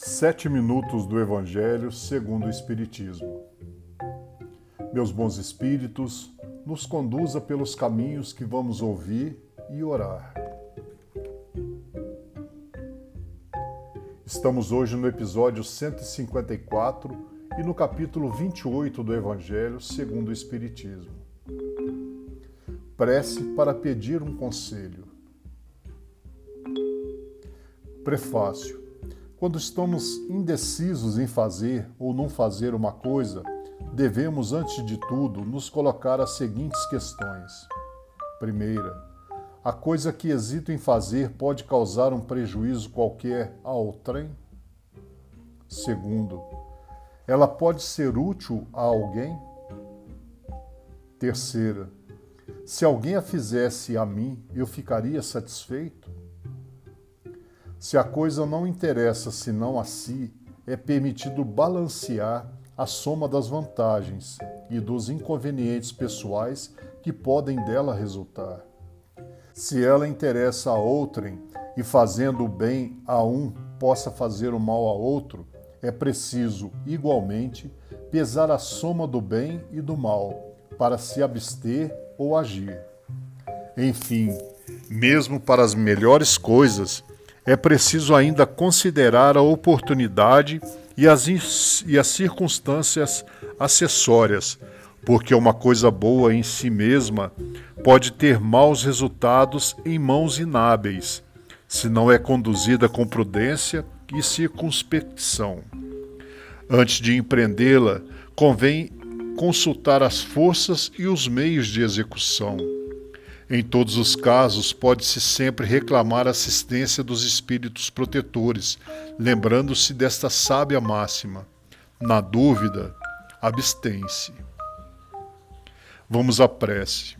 Sete minutos do Evangelho segundo o Espiritismo. Meus bons espíritos, nos conduza pelos caminhos que vamos ouvir e orar. Estamos hoje no episódio 154 e no capítulo 28 do Evangelho segundo o Espiritismo. Prece para pedir um conselho. Prefácio. Quando estamos indecisos em fazer ou não fazer uma coisa, devemos, antes de tudo, nos colocar as seguintes questões. Primeira, a coisa que hesito em fazer pode causar um prejuízo qualquer a outrem? Segundo, ela pode ser útil a alguém? Terceira, se alguém a fizesse a mim, eu ficaria satisfeito? Se a coisa não interessa senão a si, é permitido balancear a soma das vantagens e dos inconvenientes pessoais que podem dela resultar. Se ela interessa a outrem e fazendo o bem a um possa fazer o mal a outro, é preciso, igualmente, pesar a soma do bem e do mal para se abster ou agir. Enfim, mesmo para as melhores coisas, é preciso ainda considerar a oportunidade e as, e as circunstâncias acessórias, porque uma coisa boa em si mesma pode ter maus resultados em mãos inábeis, se não é conduzida com prudência e circunspecção. Antes de empreendê-la, convém consultar as forças e os meios de execução em todos os casos, pode-se sempre reclamar a assistência dos espíritos protetores, lembrando-se desta sábia máxima: na dúvida, abstém-se. Vamos à prece.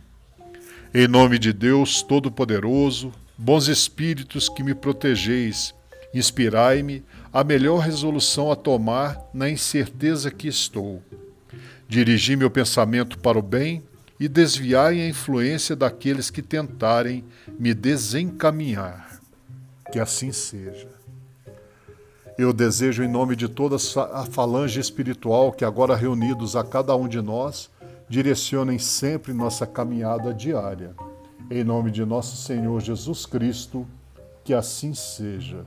Em nome de Deus Todo-Poderoso, bons espíritos que me protegeis, inspirai-me a melhor resolução a tomar na incerteza que estou. Dirigi meu pensamento para o bem e desviai a influência daqueles que tentarem me desencaminhar. Que assim seja. Eu desejo, em nome de toda a falange espiritual que agora reunidos a cada um de nós, direcionem sempre nossa caminhada diária. Em nome de nosso Senhor Jesus Cristo, que assim seja.